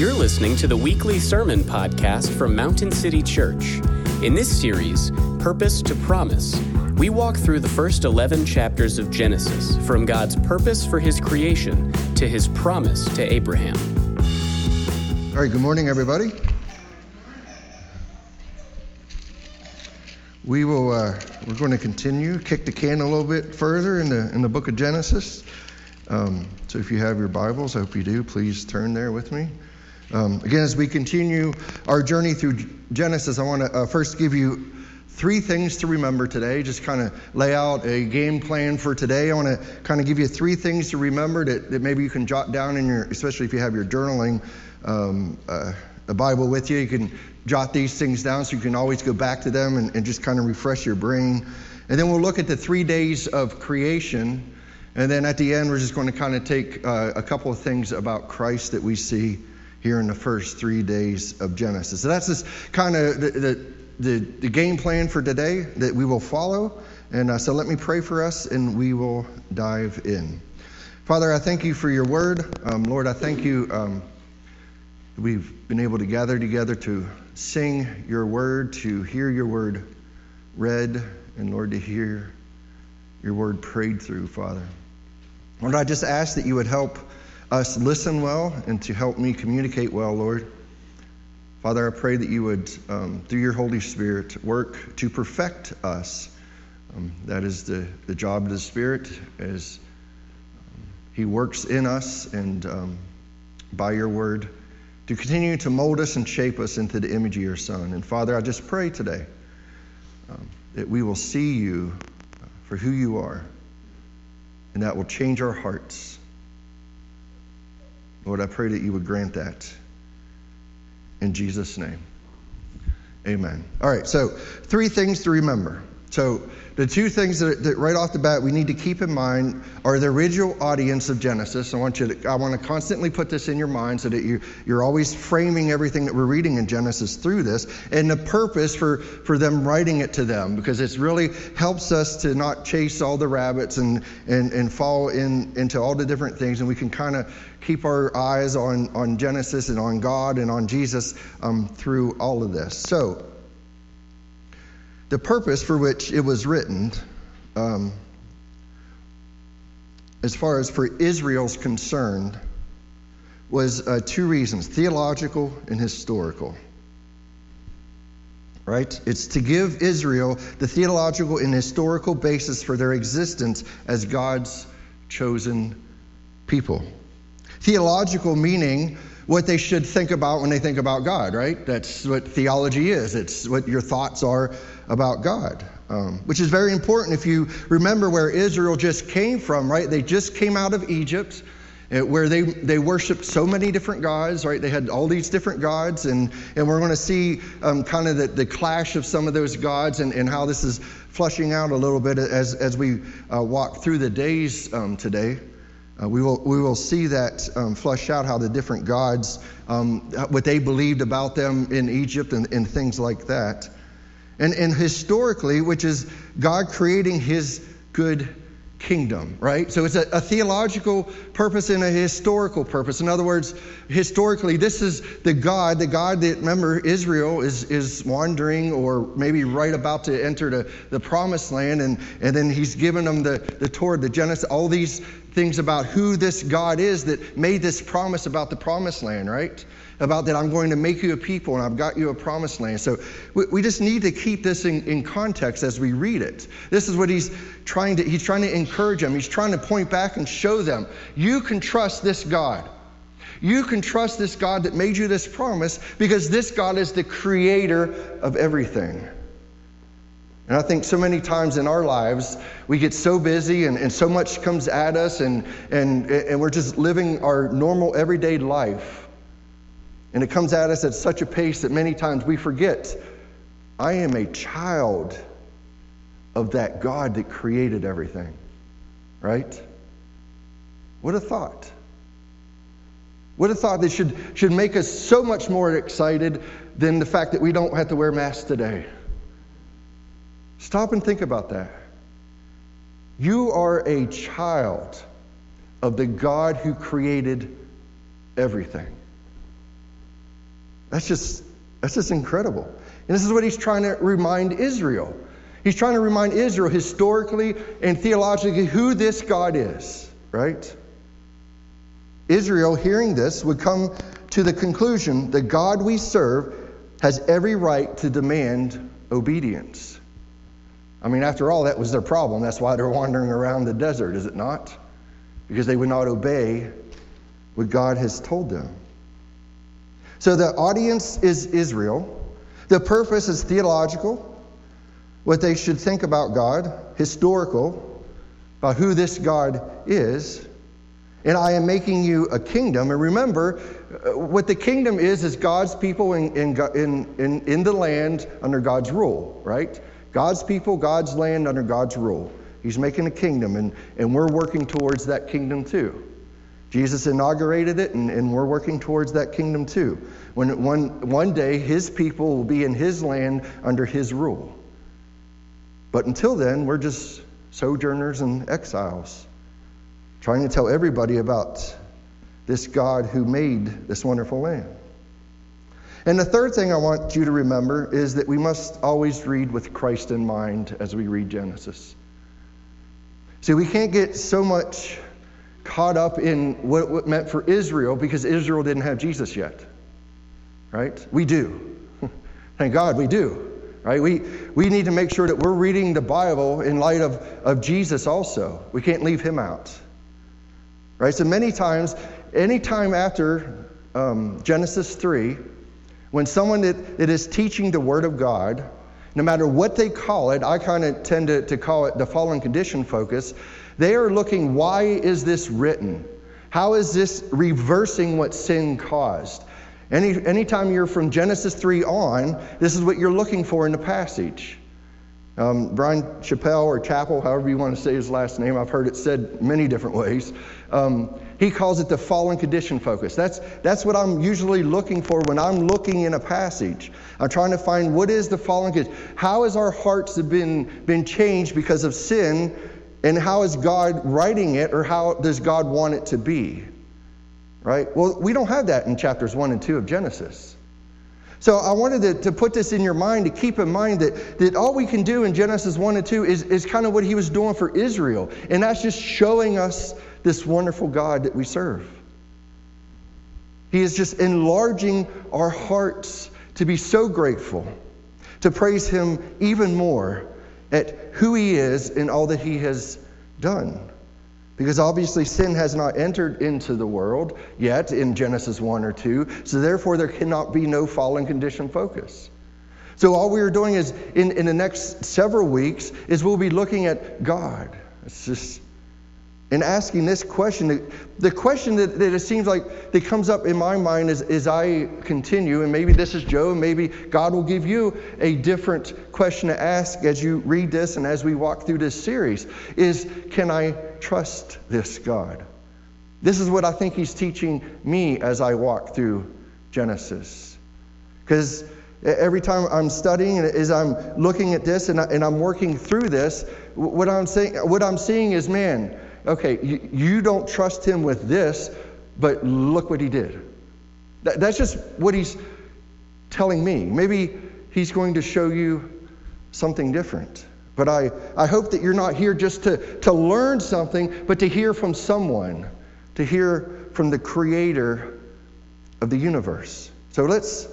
You're listening to the weekly sermon podcast from Mountain City Church. In this series, Purpose to Promise, we walk through the first 11 chapters of Genesis from God's purpose for his creation to his promise to Abraham. All right, good morning, everybody. We will, uh, we're going to continue, kick the can a little bit further in the, in the book of Genesis. Um, so if you have your Bibles, I hope you do, please turn there with me. Um, again, as we continue our journey through Genesis, I want to uh, first give you three things to remember today. Just kind of lay out a game plan for today. I want to kind of give you three things to remember that, that maybe you can jot down in your, especially if you have your journaling um, uh, a Bible with you. You can jot these things down so you can always go back to them and, and just kind of refresh your brain. And then we'll look at the three days of creation. And then at the end, we're just going to kind of take uh, a couple of things about Christ that we see here in the first three days of Genesis. So that's just kind of the, the, the, the game plan for today that we will follow. And uh, so let me pray for us and we will dive in. Father, I thank you for your word. Um, Lord, I thank you. Um, we've been able to gather together to sing your word, to hear your word read, and Lord, to hear your word prayed through, Father. Lord, I just ask that you would help us listen well and to help me communicate well, Lord. Father, I pray that you would, um, through your Holy Spirit, work to perfect us. Um, that is the, the job of the Spirit, as um, He works in us and um, by your word to continue to mold us and shape us into the image of your Son. And Father, I just pray today um, that we will see you for who you are, and that will change our hearts. Lord, I pray that you would grant that. In Jesus' name. Amen. All right, so three things to remember. So, the two things that, that, right off the bat we need to keep in mind are the original audience of Genesis. I want you to, I want to constantly put this in your mind so that you, you're always framing everything that we're reading in Genesis through this and the purpose for, for them writing it to them because it really helps us to not chase all the rabbits and, and, and fall in, into all the different things and we can kind of keep our eyes on, on Genesis and on God and on Jesus um, through all of this. So, the purpose for which it was written, um, as far as for Israel's concerned, was uh, two reasons theological and historical. Right? It's to give Israel the theological and historical basis for their existence as God's chosen people. Theological meaning what they should think about when they think about God, right? That's what theology is. It's what your thoughts are about God, um, which is very important if you remember where Israel just came from, right? They just came out of Egypt. Uh, where they, they worshiped so many different gods, right? They had all these different gods, and, and we're going to see um, kind of the, the clash of some of those gods and, and how this is flushing out a little bit as, as we uh, walk through the days um, today. Uh, we, will, we will see that um, flush out how the different gods, um, what they believed about them in Egypt and, and things like that. And, and historically, which is God creating his good kingdom, right? So it's a, a, theological purpose and a historical purpose. In other words, historically, this is the God, the God that, remember, Israel is, is wandering or maybe right about to enter the, the promised land, and, and then he's given them the, the Torah, the Genesis, all these things about who this God is that made this promise about the promised land, right? About that I'm going to make you a people and I've got you a promised land. So we, we just need to keep this in, in context as we read it. This is what he's trying to, he's trying to encourage them. He's trying to point back and show them, you can trust this God. You can trust this God that made you this promise because this God is the creator of everything. And I think so many times in our lives, we get so busy and, and so much comes at us, and, and, and we're just living our normal everyday life. And it comes at us at such a pace that many times we forget I am a child of that God that created everything. Right? What a thought. What a thought that should, should make us so much more excited than the fact that we don't have to wear masks today. Stop and think about that. You are a child of the God who created everything. That's just, that's just incredible. And this is what he's trying to remind Israel. He's trying to remind Israel historically and theologically who this God is, right? Israel, hearing this, would come to the conclusion that God we serve has every right to demand obedience. I mean, after all, that was their problem. That's why they're wandering around the desert, is it not? Because they would not obey what God has told them. So the audience is Israel. The purpose is theological, what they should think about God, historical, about who this God is. And I am making you a kingdom. And remember, uh, what the kingdom is, is God's people in, in, in, in the land under God's rule, right? God's people, God's land under God's rule. He's making a kingdom, and, and we're working towards that kingdom too. Jesus inaugurated it, and, and we're working towards that kingdom too. When one, one day, his people will be in his land under his rule. But until then, we're just sojourners and exiles, trying to tell everybody about this God who made this wonderful land. And the third thing I want you to remember is that we must always read with Christ in mind as we read Genesis. See, we can't get so much caught up in what it meant for Israel because Israel didn't have Jesus yet. Right? We do. Thank God we do. Right? We, we need to make sure that we're reading the Bible in light of, of Jesus also. We can't leave him out. Right? So many times, anytime after um, Genesis 3, when someone that, that is teaching the Word of God, no matter what they call it, I kind of tend to, to call it the fallen condition focus. They are looking, why is this written? How is this reversing what sin caused? Any, anytime you're from Genesis 3 on, this is what you're looking for in the passage. Um, Bryan Chapell or Chapel, however you want to say his last name, I've heard it said many different ways. Um, he calls it the fallen condition focus. That's, that's what I'm usually looking for when I'm looking in a passage. I'm trying to find what is the fallen condition. How has our hearts been, been changed because of sin, and how is God writing it, or how does God want it to be? Right? Well, we don't have that in chapters 1 and 2 of Genesis. So I wanted to, to put this in your mind to keep in mind that, that all we can do in Genesis 1 and 2 is, is kind of what he was doing for Israel. And that's just showing us this wonderful God that we serve. He is just enlarging our hearts to be so grateful, to praise him even more at who he is and all that he has done. Because obviously sin has not entered into the world yet in Genesis 1 or 2, so therefore there cannot be no fallen condition focus. So all we are doing is in, in the next several weeks is we'll be looking at God. It's just and asking this question. The question that, that, it seems like that comes up in my mind as, as I continue, and maybe this is Joe, maybe God will give you a different question to ask as you read this and as we walk through this series is can I trust this God? This is what I think he's teaching me as I walk through Genesis. Because every time I'm studying and as I'm looking at this and, I, and I'm working through this, what I'm saying, what I'm seeing is, man, okay, you, you don't trust him with this, but look what he did. That, that's just what he's telling me. Maybe he's going to show you something different. But I, I hope that you're not here just to, to learn something, but to hear from someone, to hear from the creator of the universe. So let's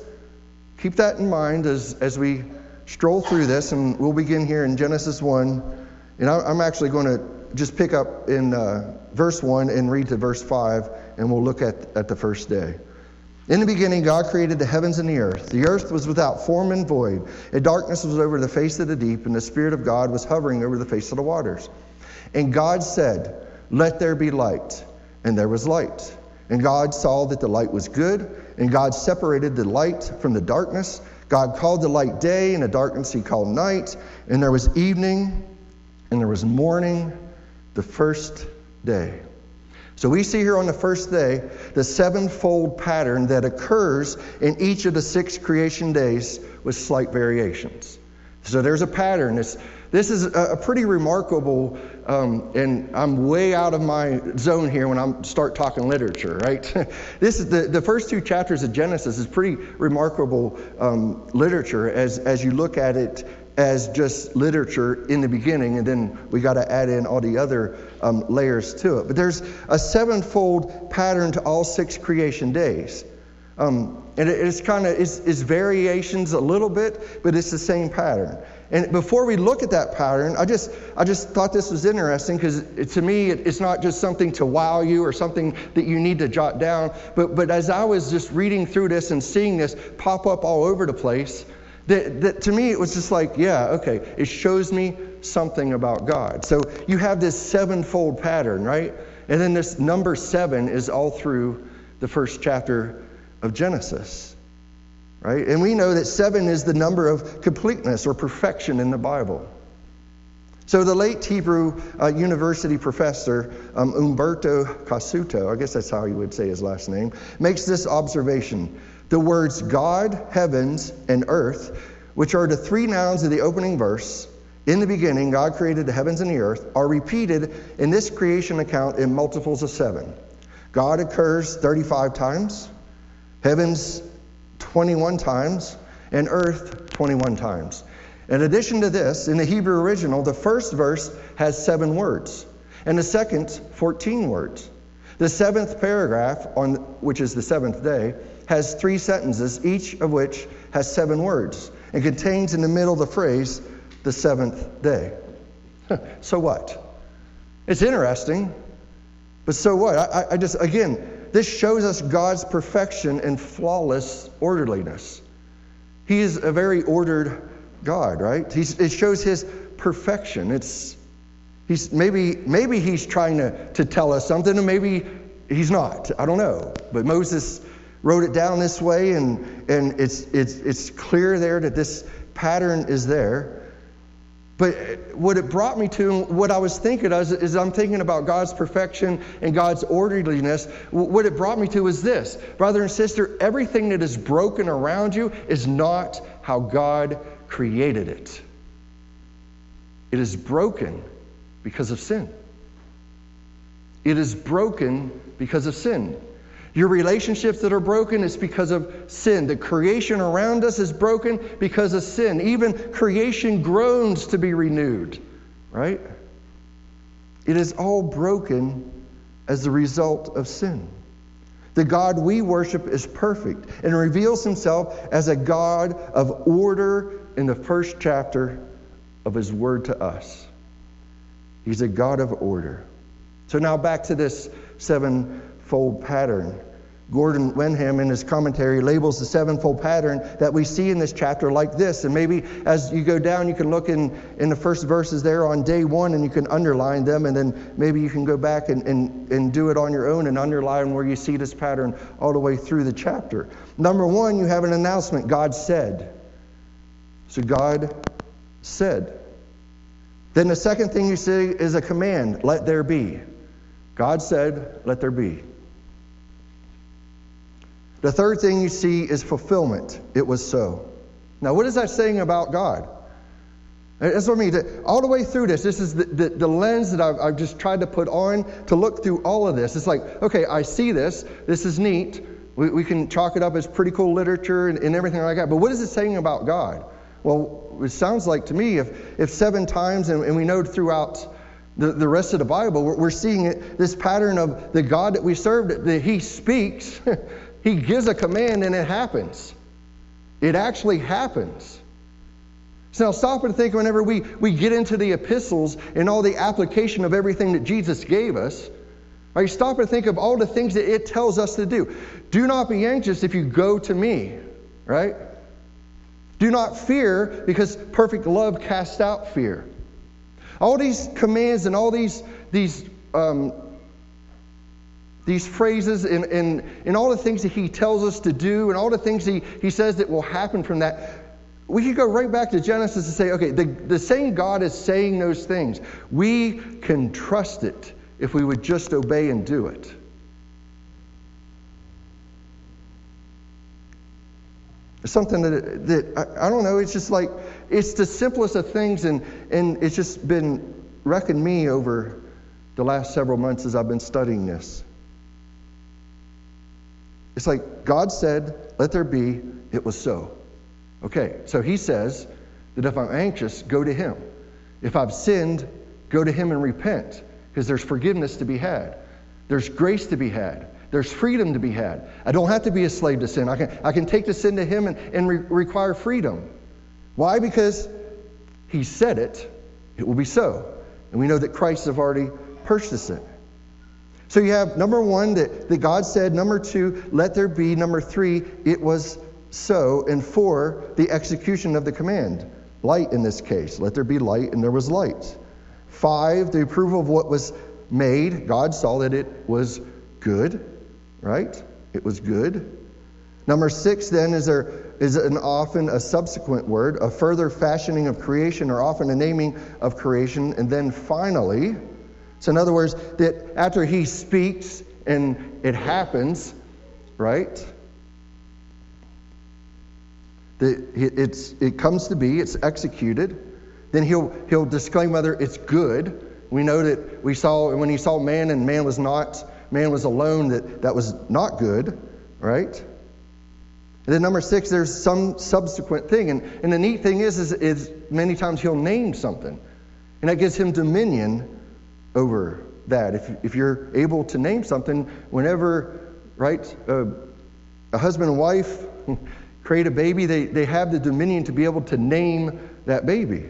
keep that in mind as, as we stroll through this, and we'll begin here in Genesis 1. And I, I'm actually going to just pick up in uh, verse 1 and read to verse 5, and we'll look at, at the first day. In the beginning, God created the heavens and the earth. The earth was without form and void. A darkness was over the face of the deep, and the Spirit of God was hovering over the face of the waters. And God said, Let there be light. And there was light. And God saw that the light was good, and God separated the light from the darkness. God called the light day, and the darkness he called night. And there was evening, and there was morning, the first day. So we see here on the first day the sevenfold pattern that occurs in each of the six creation days with slight variations. So there's a pattern. It's, this is a, pretty remarkable Um, and I'm way out of my zone here when I start talking literature, right? this is the, the first two chapters of Genesis is pretty remarkable um, literature as, as you look at it as just literature in the beginning, and then we got to add in all the other um, layers to it. But there's a sevenfold pattern to all six creation days. Um, and it's kind of it's, it's, variations a little bit, but it's the same pattern. And before we look at that pattern, I just I just thought this was interesting because to me it, it's not just something to wow you or something that you need to jot down. But but as I was just reading through this and seeing this pop up all over the place, that, that to me, it was just like, yeah, okay, it shows me something about God. So you have this sevenfold pattern, right? And then this number seven is all through the first chapter of Genesis, right? And we know that seven is the number of completeness or perfection in the Bible. So the late Hebrew uh, University professor um, Umberto Cassuto, I guess that's how you would say his last name, makes this observation. The words God, heavens, and earth, which are the three nouns of the opening verse, in the beginning, God created the heavens and the earth, are repeated in this creation account in multiples of seven. God occurs 35 times, heavens 21 times, and earth 21 times. In addition to this, in the Hebrew original, the first verse has seven words, and the second, 14 words. The seventh paragraph, on which is the seventh day, has three sentences, each of which has seven words, and contains in the middle the phrase, the seventh day. so what? It's interesting, but so what? I, I just, again, this shows us God's perfection and flawless orderliness. He is a very ordered God, right? He's, it shows his perfection. It's he's maybe maybe he's trying to, to tell us something, and maybe he's not. I don't know. But Moses wrote it down this way, and, and it's, it's, it's clear there that this pattern is there. But what it brought me to, what I was thinking of, is I'm thinking about God's perfection and God's orderliness. What it brought me to is this brother and sister, everything that is broken around you is not how God created it. It is broken because of sin. It is broken because of sin. Your relationships that are broken is because of sin. The creation around us is broken because of sin. Even creation groans to be renewed, right? It is all broken as the result of sin. The God we worship is perfect and reveals himself as a God of order in the first chapter of his word to us. He's a God of order. So now back to this sevenfold pattern. Gordon Wenham, in his commentary, labels the sevenfold pattern that we see in this chapter like this. And maybe as you go down, you can look in, in the first verses there on day one and you can underline them. And then maybe you can go back and, and, and do it on your own and underline where you see this pattern all the way through the chapter. Number one, you have an announcement God said. So God said. Then the second thing you see is a command let there be. God said, let there be. The third thing you see is fulfillment. It was so. Now, what is that saying about God? That's what I mean. All the way through this, this is the, the, the lens that I've, I've, just tried to put on to look through all of this. It's like, okay, I see this. This is neat. We, we can chalk it up as pretty cool literature and, and everything like that. But what is it saying about God? Well, it sounds like to me if, if seven times, and, and we know throughout the, the rest of the Bible, we're, we're seeing it, this pattern of the God that we serve, that He speaks. He gives a command and it happens. It actually happens. So now stop and think whenever we, we get into the epistles and all the application of everything that Jesus gave us, right? Stop and think of all the things that it tells us to do. Do not be anxious if you go to me, right? Do not fear because perfect love casts out fear. All these commands and all these, these um, these phrases and, and, and all the things that he tells us to do and all the things he, he says that will happen from that, we could go right back to Genesis and say, okay, the, the same God is saying those things. We can trust it if we would just obey and do it. something that, that I, I don't know, it's just like, it's the simplest of things, and, and it's just been wrecking me over the last several months as I've been studying this. It's like God said, Let there be, it was so. Okay, so He says that if I'm anxious, go to Him. If I've sinned, go to Him and repent, because there's forgiveness to be had, there's grace to be had. There's freedom to be had. I don't have to be a slave to sin. I can, I can take the sin to Him and, and re- require freedom. Why? Because He said it, it will be so. And we know that Christ has already purchased it. So you have number one, that, that God said. Number two, let there be. Number three, it was so. And four, the execution of the command. Light in this case. Let there be light, and there was light. Five, the approval of what was made. God saw that it was good, right? It was good. Number six, then, is there is an often a subsequent word, a further fashioning of creation, or often a naming of creation. And then finally, so in other words, that after he speaks and it happens, right? That it's, it comes to be, it's executed. Then he'll, he'll disclaim whether it's good. We know that we saw when he saw man and man was not, man was alone, that that was not good, right? And then number six, there's some subsequent thing. And, and the neat thing is, is, is many times he'll name something. And that gives him dominion over that. If, if you're able to name something, whenever, right, uh, a husband and wife create a baby, they, they have the dominion to be able to name that baby.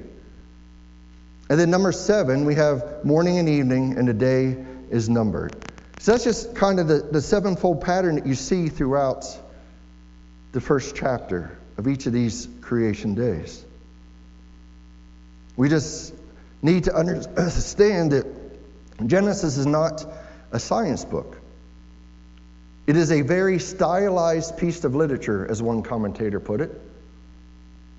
And then number seven, we have morning and evening, and the day is numbered. So that's just kind of the, the sevenfold pattern that you see throughout the first chapter of each of these creation days. We just need to understand that Genesis is not a science book. It is a very stylized piece of literature, as one commentator put it.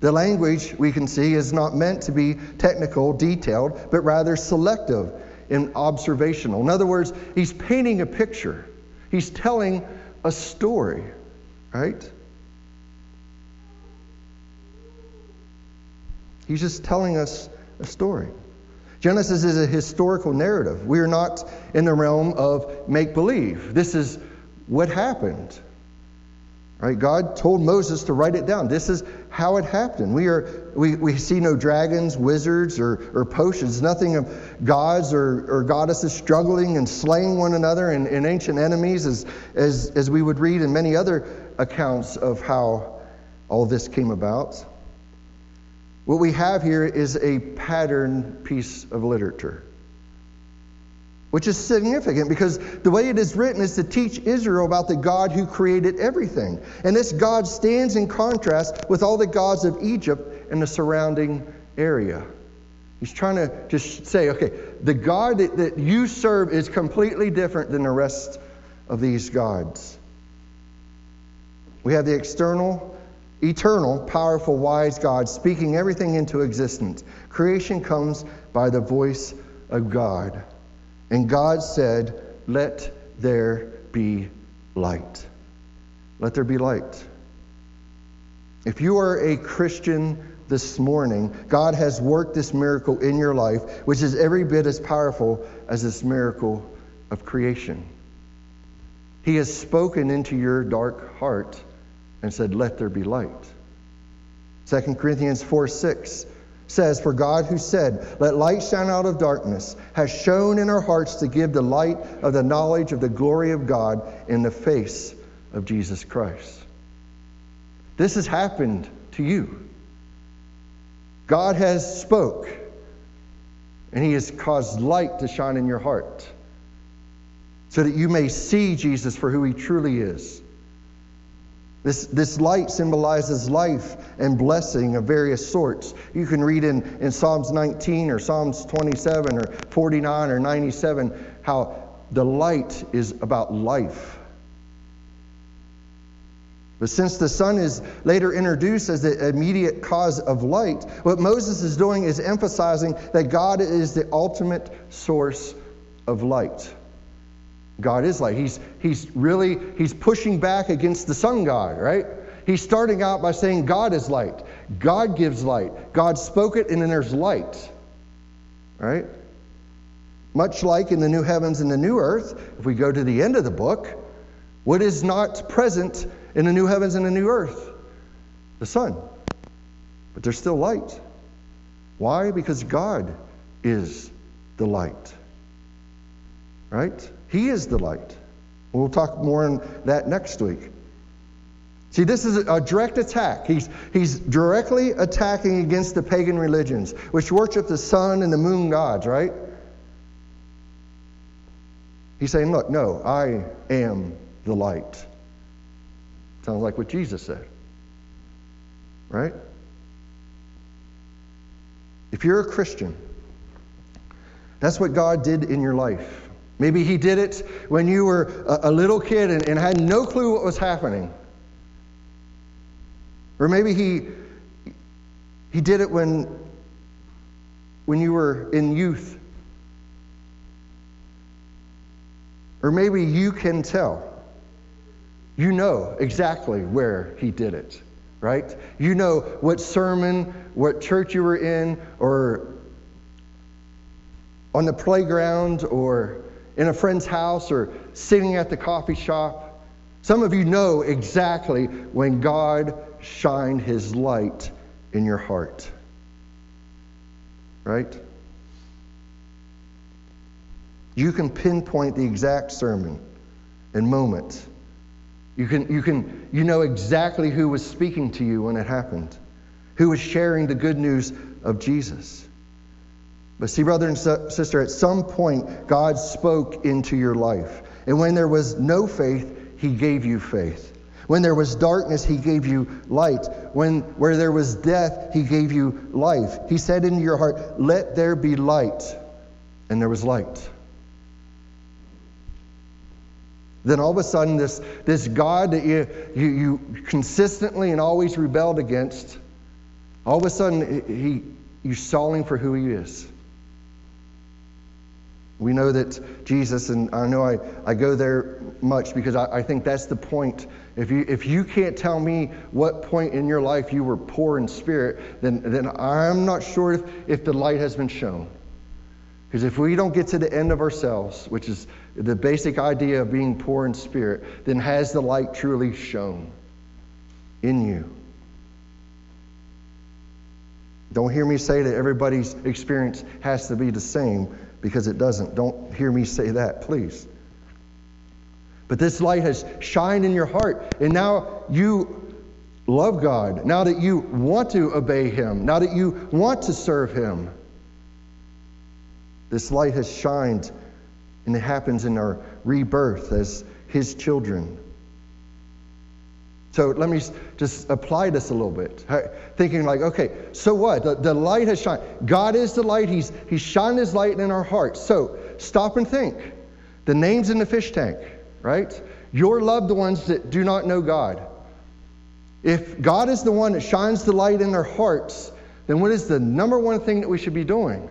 The language, we can see, is not meant to be technical, detailed, but rather selective and observational. In other words, he's painting a picture, he's telling a story, right? He's just telling us a story. Genesis is a historical narrative. We are not in the realm of make believe. This is what happened. Right? God told Moses to write it down. This is how it happened. We, are, we, we see no dragons, wizards, or, or potions, nothing of gods or, or goddesses struggling and slaying one another and, and ancient enemies, as, as, as we would read in many other accounts of how all this came about. What we have here is a pattern piece of literature, which is significant because the way it is written is to teach Israel about the God who created everything. And this God stands in contrast with all the gods of Egypt and the surrounding area. He's trying to just say, okay, the God that, that you serve is completely different than the rest of these gods. We have the external eternal, powerful, wise God speaking everything into existence. Creation comes by the voice of God. And God said, Let there be light. Let there be light. If you are a Christian this morning, God has worked this miracle in your life, which is every bit as powerful as this miracle of creation. He has spoken into your dark heart and said, Let there be light. 2 Corinthians 4 6 says, For God who said, Let light shine out of darkness, has shown in our hearts to give the light of the knowledge of the glory of God in the face of Jesus Christ. This has happened to you. God has spoke, and he has caused light to shine in your heart so that you may see Jesus for who he truly is this, this light symbolizes life and blessing of various sorts. You can read in, in Psalms 19 or Psalms 27 or 49 or 97 how the light is about life. But since the sun is later introduced as the immediate cause of light, what Moses is doing is emphasizing that God is the ultimate source of light. God is light. He's, he's really, he's pushing back against the sun god, right? He's starting out by saying God is light. God gives light. God spoke it and then there's light, right? Much like in the new heavens and the new earth, if we go to the end of the book, what is not present in the new heavens and the new earth? The sun. But there's still light. Why? Because God is the light. Right? He is the light. We'll talk more on that next week. See, this is a direct attack. He's, he's directly attacking against the pagan religions, which worship the sun and the moon gods, right? He's saying, look, no, I am the light. Sounds like what Jesus said, right? If you're a Christian, that's what God did in your life. Maybe He did it when you were a, little kid and, and had no clue what was happening. Or maybe He, he did it when, when you were in youth. Or maybe you can tell. You know exactly where He did it, right? You know what sermon, what church you were in, or on the playground, or in a friend's house or sitting at the coffee shop. Some of you know exactly when God shined his light in your heart. Right? You can pinpoint the exact sermon and moment. You can, you can you know exactly who was speaking to you when it happened, who was sharing the good news of Jesus. But see, brother and sister, at some point, God spoke into your life. And when there was no faith, He gave you faith. When there was darkness, He gave you light. When where there was death, He gave you life. He said into your heart, Let there be light. And there was light. Then all of a sudden, this, this God that you, you, you consistently and always rebelled against, all of a sudden, he, you're stalling for who He is. We know that Jesus, and I know I, I go there much because I, I think that's the point. If you, if you can't tell me what point in your life you were poor in spirit, then, then I'm not sure if, if the light has been shown. Because if we don't get to the end of ourselves, which is the basic idea of being poor in spirit, then has the light truly shone in you? Don't hear me say that everybody's experience has to be the same because it doesn't. Don't hear me say that, please. But this light has shined in your heart, and now you love God. Now that you want to obey Him, now that you want to serve Him, this light has shined, and it happens in our rebirth as His children. So let me just apply this a little bit. Thinking like, okay, so what? The, the light has shined. God is the light. He's, he's shined his light in our hearts. So stop and think. The name's in the fish tank, right? Your loved ones that do not know God. If God is the one that shines the light in their hearts, then what is the number one thing that we should be doing?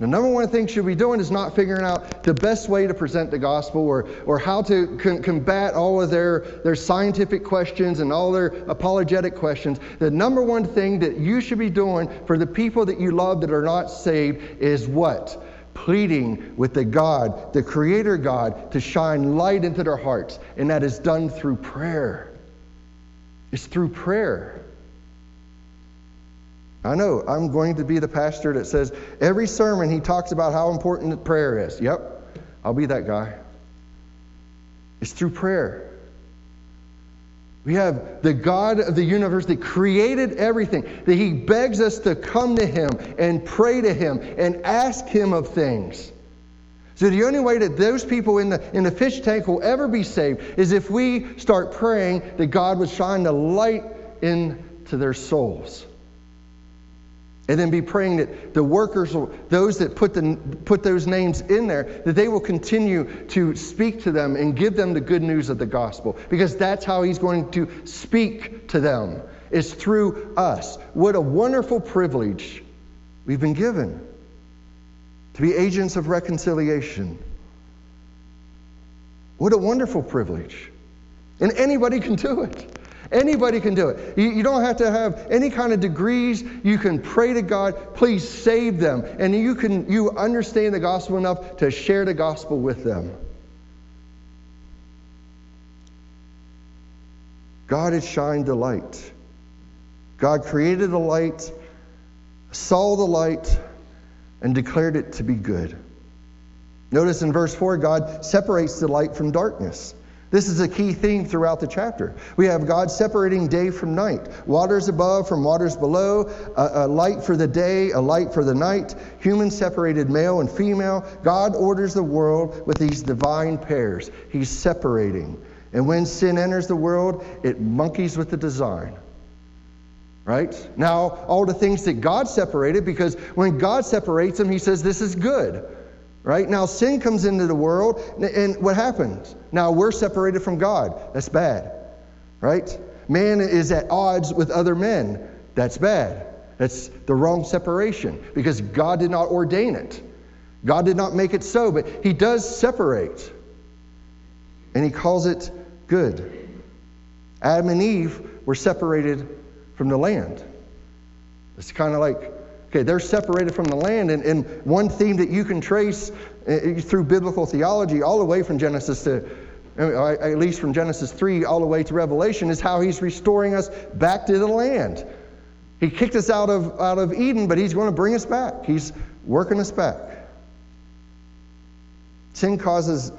The number one thing should be doing is not figuring out the best way to present the gospel or, or how to con- combat all of their, their scientific questions and all their apologetic questions. The number one thing that you should be doing for the people that you love that are not saved is what? Pleading with the God, the Creator God, to shine light into their hearts. And that is done through prayer. It's through prayer. I know I'm going to be the pastor that says every sermon he talks about how important prayer is. Yep, I'll be that guy. It's through prayer. We have the God of the universe that created everything, that He begs us to come to Him and pray to Him and ask Him of things. So, the only way that those people in the, in the fish tank will ever be saved is if we start praying that God would shine the light into their souls. And then be praying that the workers, those that put, the, put those names in there, that they will continue to speak to them and give them the good news of the gospel. Because that's how he's going to speak to them, is through us. What a wonderful privilege we've been given to be agents of reconciliation. What a wonderful privilege. And anybody can do it. Anybody can do it. You, you, don't have to have any kind of degrees. You can pray to God, please save them. And you can you understand the gospel enough to share the gospel with them. God has shined the light. God created the light, saw the light, and declared it to be good. Notice in verse 4, God separates the light from darkness. This is a key theme throughout the chapter. We have God separating day from night, waters above from waters below, a, a, light for the day, a light for the night, human separated male and female. God orders the world with these divine pairs. He's separating. And when sin enters the world, it monkeys with the design. Right? Now, all the things that God separated, because when God separates them, He says, This is good. Right? Now, sin comes into the world, and what happens? Now, we're separated from God. That's bad. Right? Man is at odds with other men. That's bad. That's the wrong separation because God did not ordain it. God did not make it so, but He does separate. And He calls it good. Adam and Eve were separated from the land. It's kind of like Okay, they're separated from the land. And, and one theme that you can trace uh, through biblical theology, all the way from Genesis to, at least from Genesis 3 all the way to Revelation, is how he's restoring us back to the land. He kicked us out of, out of Eden, but he's going to bring us back. He's working us back. Sin causes,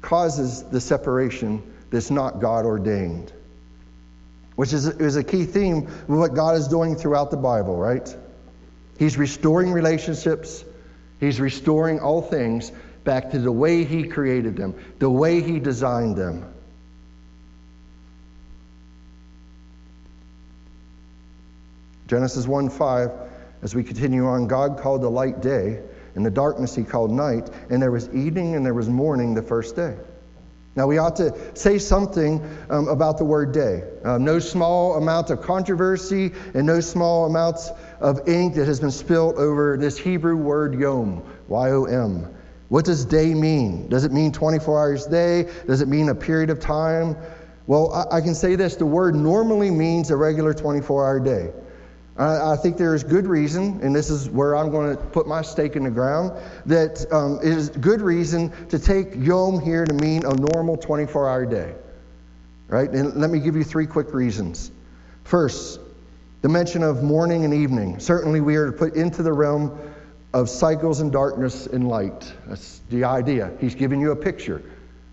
causes the separation that's not God ordained, which is, is a key theme of what God is doing throughout the Bible, right? He's restoring relationships, He's restoring all things back to the way He created them, the way He designed them. Genesis 1 5, as we continue on, God called the light day, and the darkness He called night, and there was evening and there was morning the first day. Now, we ought to say something um, about the word day. Uh, no small amount of controversy and no small amounts of ink that has been spilled over this Hebrew word yom, Y O M. What does day mean? Does it mean 24 hours a day? Does it mean a period of time? Well, I, I can say this the word normally means a regular 24 hour day. I, think there is good reason, and this is where I'm going to put my stake in the ground, that um, it is good reason to take Yom here to mean a normal 24 hour day. Right? And let me give you three quick reasons. First, the mention of morning and evening. Certainly, we are put into the realm of cycles and darkness and light. That's the idea. He's giving you a picture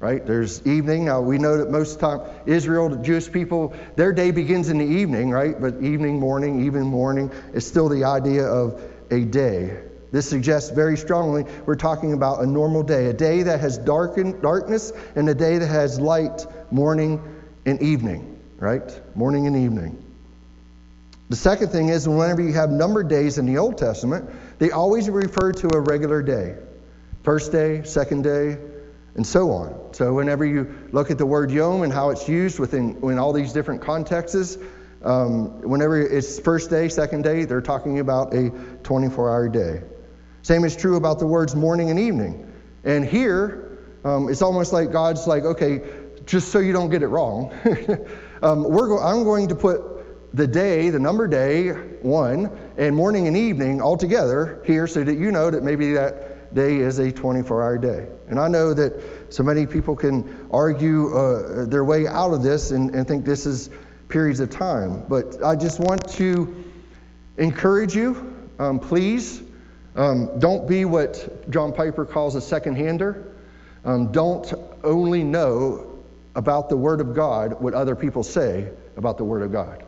right? There's evening. Now, we know that most time, Israel, the Jewish people, their day begins in the evening, right? But evening, morning, even morning is still the idea of a day. This suggests very strongly we're talking about a normal day, a day that has darkened, darkness and a day that has light, morning and evening, right? Morning and evening. The second thing is whenever you have numbered days in the Old Testament, they always refer to a regular day. First day, second day, and so on. So, whenever you look at the word yom and how it's used within in all these different contexts, um, whenever it's first day, second day, they're talking about a 24 hour day. Same is true about the words morning and evening. And here, um, it's almost like God's like, okay, just so you don't get it wrong, um, go- I'm going to put the day, the number day, one, and morning and evening all together here so that you know that maybe that day is a 24 hour day. And I know that so many people can argue uh, their way out of this and, and think this is periods of time. But I just want to encourage you, um, please, um, don't be what John Piper calls a second hander. Um, don't only know about the Word of God what other people say about the Word of God.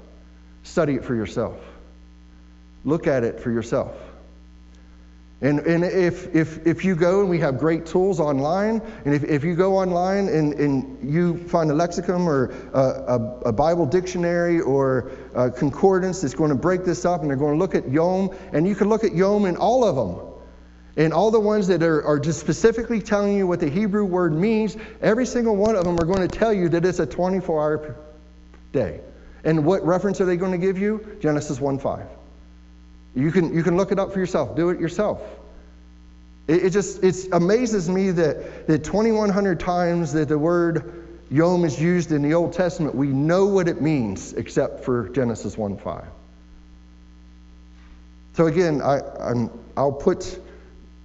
Study it for yourself. Look at it for yourself. And, and if, if, if you go and we have great tools online, and if, if you go online and, and you find a lexicon or a, a, a Bible dictionary or a concordance that's going to break this up and they're going to look at Yom, and you can look at Yom in all of them. And all the ones that are, are just specifically telling you what the Hebrew word means, every single one of them are going to tell you that it's a 24 hour day. And what reference are they going to give you? Genesis 1 5. You can, you can look it up for yourself, do it yourself. It, it just it amazes me that, that 2,100 times that the word yom is used in the Old Testament, we know what it means except for Genesis 1 5. So again, I, I'm, I'll put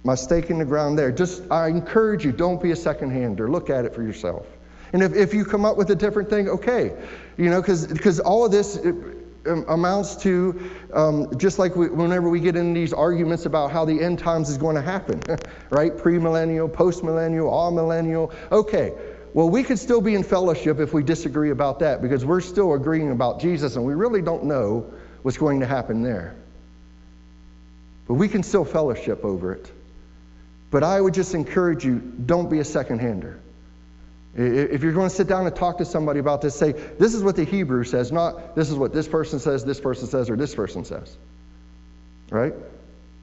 my stake in the ground there. Just, I encourage you, don't be a second hander. Look at it for yourself. And if, if you come up with a different thing, okay. You know, because all of this um, amounts to um, just like we, whenever we get in these arguments about how the end times is going to happen, right? Premillennial, postmillennial, amillennial. Okay. Well, we could still be in fellowship if we disagree about that because we're still agreeing about Jesus and we really don't know what's going to happen there. But we can still fellowship over it. But I would just encourage you don't be a second hander. If you're going to sit down and talk to somebody about this, say, this is what the Hebrew says, not this is what this person says, this person says, or this person says. Right?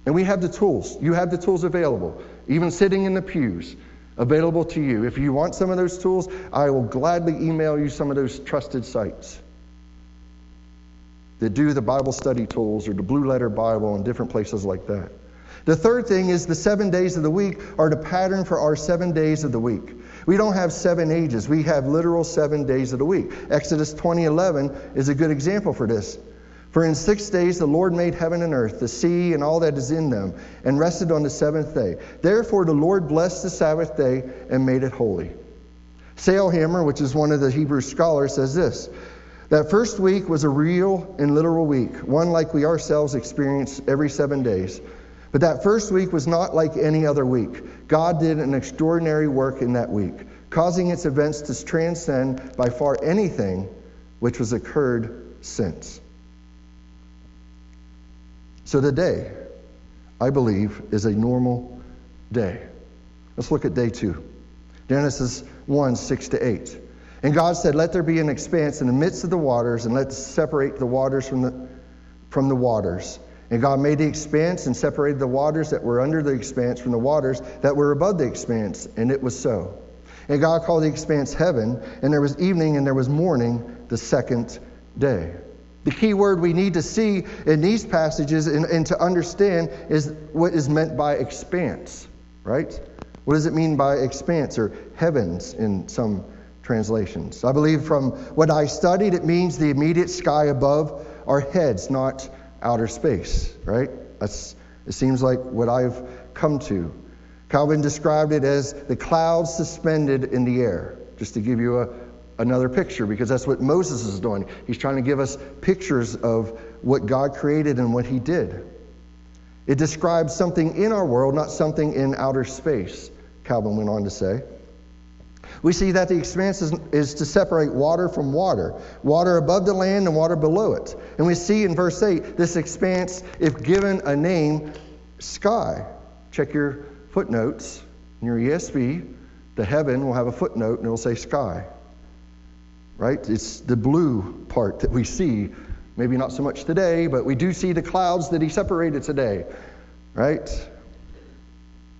And we have the tools. You have the tools available, even sitting in the pews, available to you. If you want some of those tools, I will gladly email you some of those trusted sites that do the Bible study tools or the Blue Letter Bible and different places like that. The third thing is the seven days of the week are the pattern for our seven days of the week. We don't have seven ages, we have literal seven days of the week. Exodus 20:11 is a good example for this. For in six days the Lord made heaven and earth, the sea and all that is in them, and rested on the seventh day. Therefore the Lord blessed the Sabbath day and made it holy. Sailhamer, which is one of the Hebrew scholars, says this that first week was a real and literal week, one like we ourselves experience every seven days. But that first week was not like any other week. God did an extraordinary work in that week, causing its events to transcend by far anything which has occurred since. So today, I believe, is a normal day. Let's look at day two Genesis 1 6 to 8. And God said, Let there be an expanse in the midst of the waters, and let's separate the waters from the, from the waters. And God made the expanse and separated the waters that were under the expanse from the waters that were above the expanse, and it was so. And God called the expanse heaven, and there was evening and there was morning the second day. The key word we need to see in these passages and, and to understand is what is meant by expanse, right? What does it mean by expanse or heavens in some translations. I believe from what I studied, it means the immediate sky above our heads, not outer space, right? That's, it seems like what I've come to. Calvin described it as the clouds suspended in the air, just to give you a, another picture, because that's what Moses is doing. He's trying to give us pictures of what God created and what he did. It describes something in our world, not something in outer space, Calvin went on to say. We see that the expanse is, is, to separate water from water, water above the land and water below it. And we see in verse 8 this expanse, if given a name, sky. Check your footnotes in your ESV. The heaven will have a footnote and it'll say sky. Right? It's the blue part that we see. Maybe not so much today, but we do see the clouds that he separated today. Right?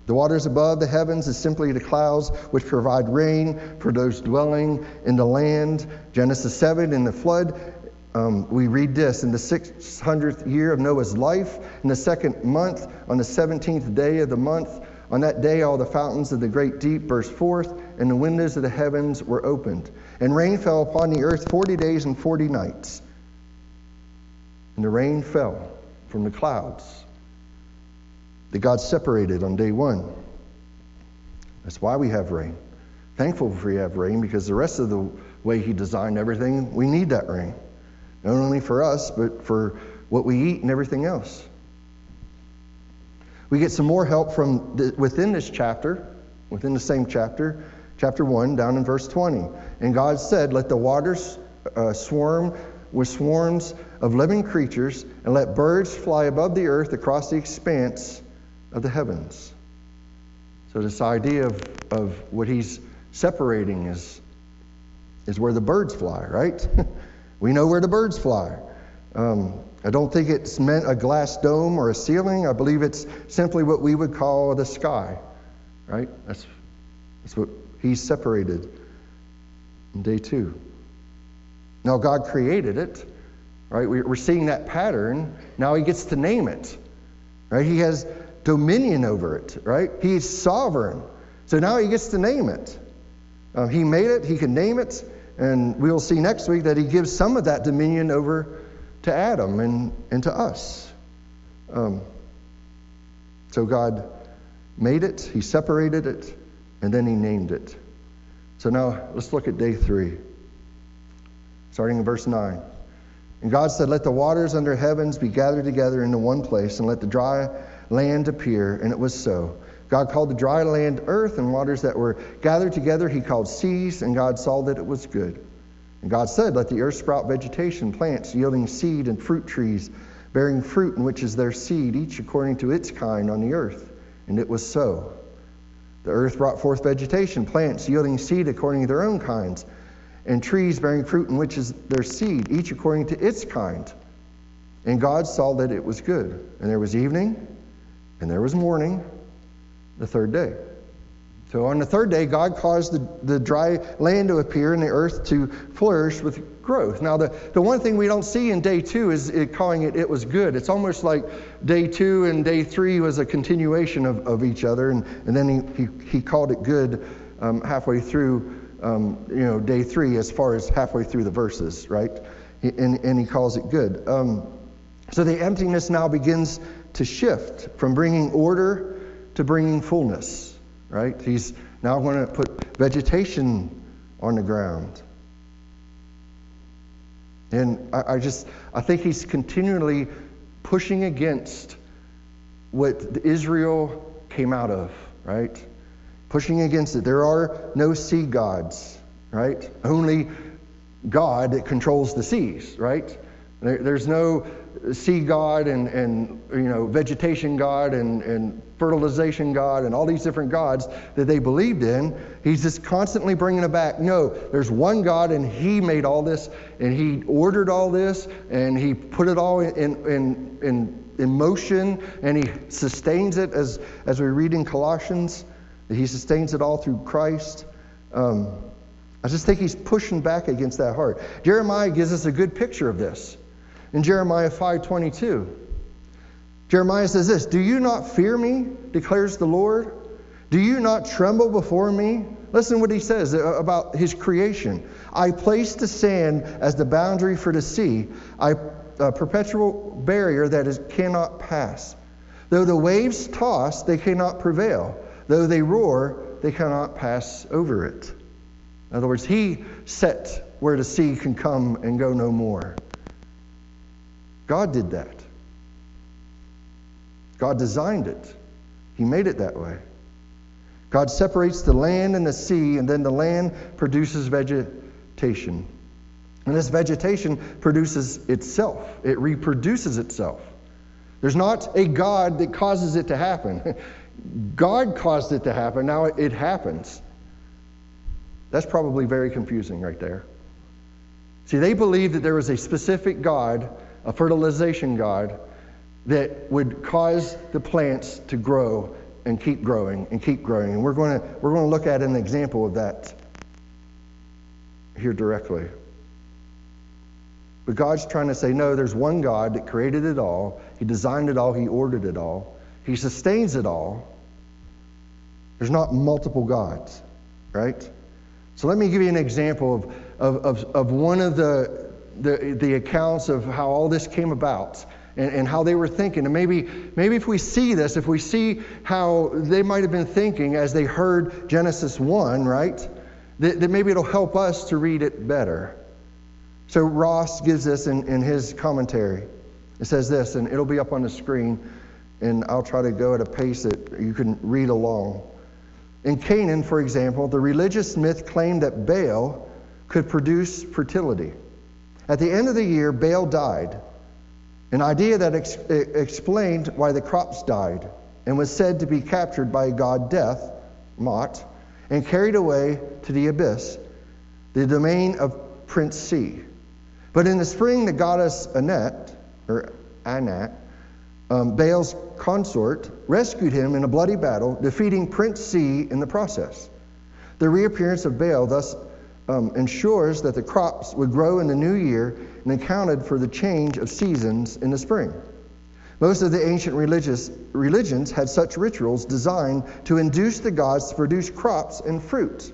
The waters above the heavens is simply the clouds which provide rain for those dwelling in the land. Genesis 7 in the flood, um, we read this in the 600th year of Noah's life, in the second month, on the 17th day of the month. On that day, all the fountains of the great deep burst forth, and the windows of the heavens were opened. And rain fell upon the earth 40 days and 40 nights. And the rain fell from the clouds that God separated on day one. That's why we have rain. Thankful for we have rain because the rest of the way He designed everything, we need that rain. Not only for us, but for what we eat and everything else. We get some more help from the, within this chapter, within the same chapter, chapter 1, down in verse 20. And God said, Let the waters uh, swarm with swarms of living creatures, and let birds fly above the earth across the expanse of the heavens. So, this idea of, of what he's separating is, is where the birds fly, right? we know where the birds fly. Um, I don't think it's meant a glass dome or a ceiling. I believe it's simply what we would call the sky, right? That's, that's what he's separated in day two. Now, God created it, right? We're seeing that pattern. Now he gets to name it, right? He has dominion over it, right? He's sovereign. So now he gets to name it. Um, he made it, he can name it, and we'll see next week that he gives some of that dominion over to Adam and, and to us. Um, so God made it, he separated it, and then he named it. So now let's look at day three, starting in verse 9. And God said, Let the waters under heavens be gathered together into one place, and let the dry land appear. And it was so. God called the dry land earth, and waters that were gathered together he called seas, and God saw that it was good. And God said, Let the earth sprout vegetation, plants yielding seed, and fruit trees, bearing fruit in which is their seed, each according to its kind on the earth. And it was so. The earth brought forth vegetation, plants yielding seed according to their own kinds and trees bearing fruit in which is their seed, each according to its kind. And God saw that it was good. And there was evening, and there was morning, the third day. So on the third day, God caused the, the dry land to appear and the earth to flourish with growth. Now, the, the one thing we don't see in day two is it calling it it was good. It's almost like day two and day three was a continuation of, of each other, and, and then he, he, he called it good um, halfway through um, you know, day three as far as halfway through the verses, right? And, and he calls it good. Um, so the emptiness now begins to shift from bringing order to bringing fullness, right? He's now going to put vegetation on the ground. And I, I just, I think he's continually pushing against what Israel came out of, right? pushing against it. There are no sea gods, right? Only God that controls the seas, right? There, there's no sea god and, and you know vegetation god and, and fertilization god and all these different gods that they believed in. He's just constantly bringing it back. No, there's one God and He made all this and He ordered all this and He put it all in, in, in, in motion and He sustains it as, as we read in Colossians he sustains it all through Christ. Um, I just think he's pushing back against that heart. Jeremiah gives us a good picture of this. In Jeremiah 5:22, Jeremiah says this, "Do you not fear me?" declares the Lord. "Do you not tremble before me?" Listen what he says about his creation. I placed the sand as the boundary for the sea, I, a perpetual barrier that is, cannot pass. Though the waves toss, they cannot prevail. Though they roar, they cannot pass over it. In other words, he set where the sea can come and go no more. God did that. God designed it. He made it that way. God separates the land and the sea, and then the land produces vegetation. And this vegetation produces itself, it reproduces itself. There's not a God that causes it to happen. God caused it to happen. Now it happens. That's probably very confusing right there. See, they believe that there was a specific God, a fertilization God, that would cause the plants to grow and keep growing and keep growing. And we're going to, we're going to look at an example of that here directly. But God's trying to say, no, there's one God that created it all. He designed it all. He ordered it all. He sustains it all. There's not multiple gods, right? So let me give you an example of, of, of, of one of the, the, the accounts of how all this came about and, and how they were thinking. And maybe, maybe if we see this, if we see how they might have been thinking as they heard Genesis 1, right, that, that maybe it'll help us to read it better. So Ross gives this in, in his commentary. It says this, and it'll be up on the screen, and I'll try to go at a pace that you can read along. In Canaan, for example, the religious myth claimed that Baal could produce fertility. At the end of the year, Baal died, an idea that ex- explained why the crops died and was said to be captured by god Death, Mot, and carried away to the abyss, the domain of Prince Sea. But in the spring, the goddess Anet, or Anat, um, Baal's consort, rescued him in a bloody battle, defeating Prince Sea in the process. The reappearance of Baal thus um, ensures that the crops would grow in the new year and accounted for the change of seasons in the spring. Most of the ancient religious religions had such rituals designed to induce the gods to produce crops and fruit.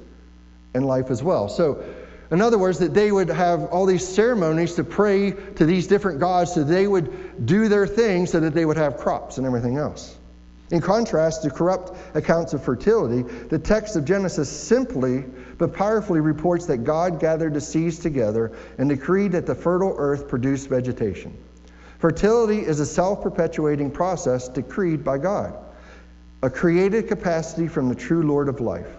and life as well. So, in other words, that they would have all these ceremonies to pray to these different gods so they would do their thing so that they would have crops and everything else. In contrast to corrupt accounts of fertility, the text of Genesis simply but powerfully reports that God gathered the seas together and decreed that the fertile earth produce vegetation. Fertility is a self perpetuating process decreed by God, a created capacity from the true Lord of life.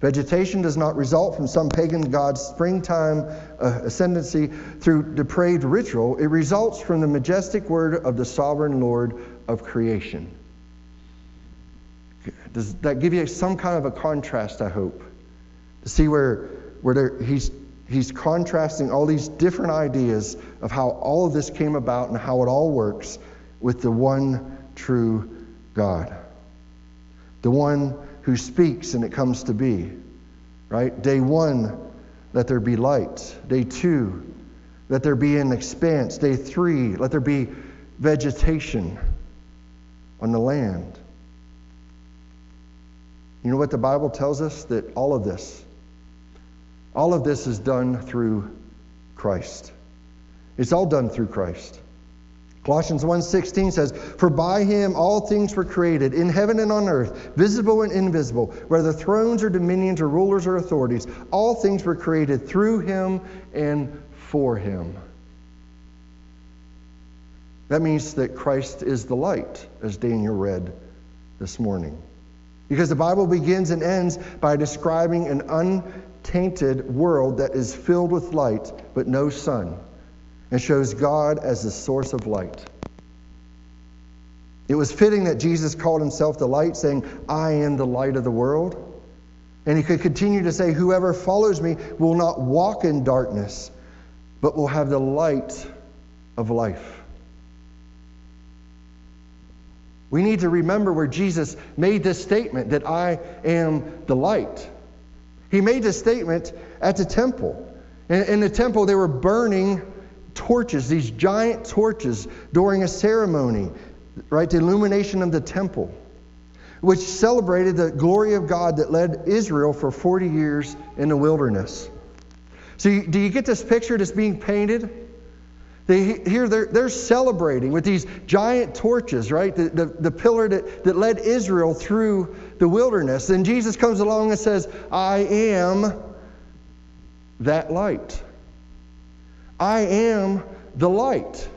Vegetation does not result from some pagan god's springtime uh, ascendancy through depraved ritual. It results from the majestic word of the sovereign Lord of creation. Does that give you some kind of a contrast, I hope? To see where, where there, he's, he's contrasting all these different ideas of how all of this came about and how it all works with the one true God. The one who speaks and it comes to be. Right? Day one, let there be light. Day two, let there be an expanse. Day three, let there be vegetation on the land. You know what the Bible tells us? That all of this, all of this is done through Christ. It's all done through Christ. Colossians 1:16 says, "For by him all things were created, in heaven and on earth, visible and invisible, whether thrones or dominions or rulers or authorities, all things were created through him and for him." That means that Christ is the light, as Daniel read this morning. Because the Bible begins and ends by describing an untainted world that is filled with light, but no sun and shows God as the source of light. It was fitting that Jesus called himself the light, saying, I am the light of the world. And he could continue to say, Whoever follows me will not walk in darkness, but will have the light of life. We need to remember where Jesus made this statement that I am the light. He made this statement at the temple. In, in the temple, they were burning torches, these giant torches during a ceremony, right? The illumination of the temple, which celebrated the glory of God that led Israel for 40 years in the wilderness. So, you, do you get this picture that's being painted? They, here they're, they're celebrating with these giant torches, right? The, the, the pillar that, that led Israel through the wilderness. And Jesus comes along and says, I am that light. I am the light.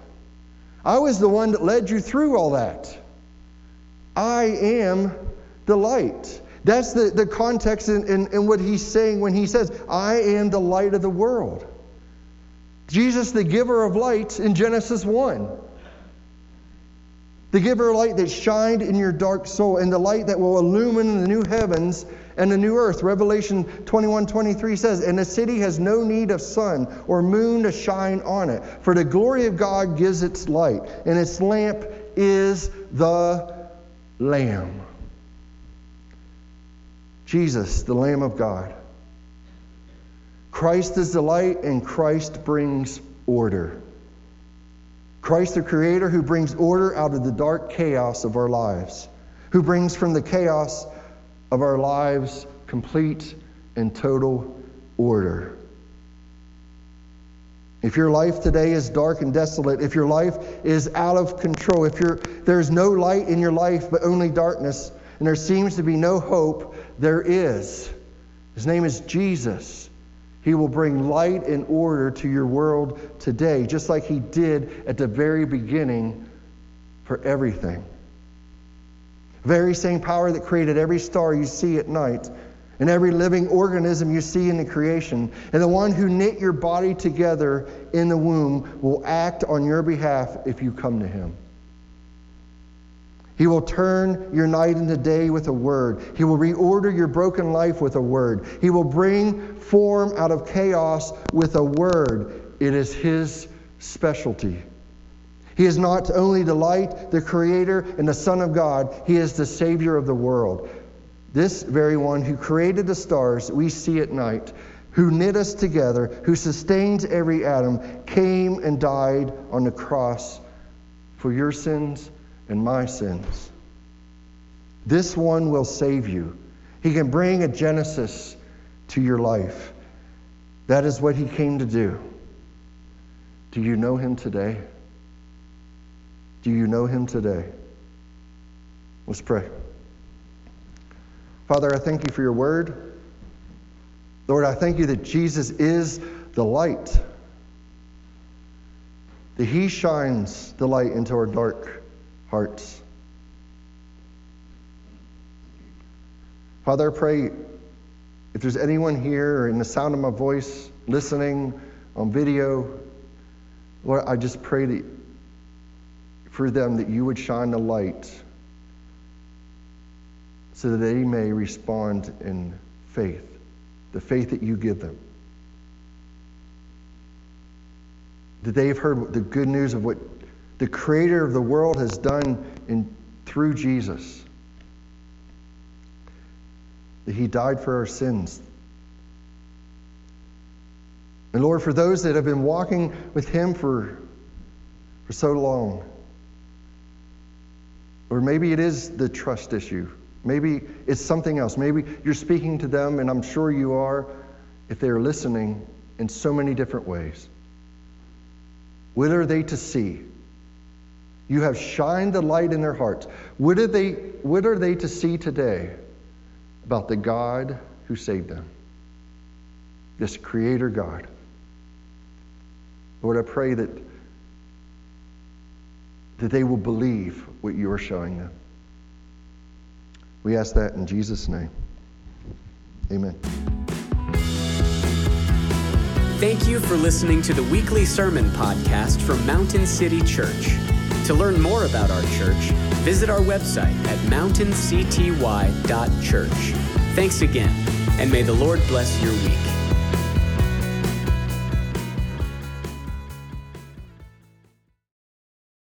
I was the one that led you through all that. I am the light. That's the, the context in, in, in, what he's saying when he says, I am the light of the world. Jesus, the giver of light in Genesis 1. The giver of light that shined in your dark soul, and the light that will illumine the new heavens and the new earth. Revelation 21 23 says, And the city has no need of sun or moon to shine on it, for the glory of God gives its light, and its lamp is the Lamb. Jesus, the Lamb of God. Christ is the light, and Christ brings order. Christ, the Creator, who brings order out of the dark chaos of our lives, who brings from the chaos of our lives complete and total order. If your life today is dark and desolate, if your life is out of control, if there's no light in your life but only darkness, and there seems to be no hope, there is. His name is Jesus. He will bring light and order to your world today, just like He did at the very beginning for everything very same power that created every star you see at night and every living organism you see in the creation, and the one who knit your body together in the womb will act on your behalf if you come to him. He will turn your night into day with a word. He will reorder your broken life with a word. He will bring form out of chaos with a word. It is his specialty. He is not only the light, the creator, and the Son of God, he is the Savior of the world. This very one who created the stars we see at night, who knit us together, who sustains every atom, came and died on the cross for your sins and my sins. This one will save you. He can bring a Genesis to your life. That is what he came to do. Do you know him today? Do you know him today? Let's pray. Father, I thank you for your word. Lord, I thank you that Jesus is the light, that he shines the light into our dark hearts. Father, I pray if there's anyone here or in the sound of my voice listening on video, Lord, I just pray that for them that you would shine the light so that they may respond in faith, the faith that you give them. That they've heard the good news of what the creator of the world has done in, through Jesus. That he died for our sins. And Lord, for those that have been walking with him for, for so long, or maybe it is the trust issue. Maybe it's something else. Maybe you're speaking to them, and I'm sure you are if they're listening in so many different ways. What are they to see? You have shined the light in their hearts. What are they, what are they to see today about the God who saved them? This Creator God. Lord, I pray that, that they will believe what you are showing them. We ask that in Jesus' name. Amen. Thank you for listening to the weekly sermon podcast from Mountain City Church. To learn more about our church, visit our website at mountaincty.church. Thanks again, and may the Lord bless your week.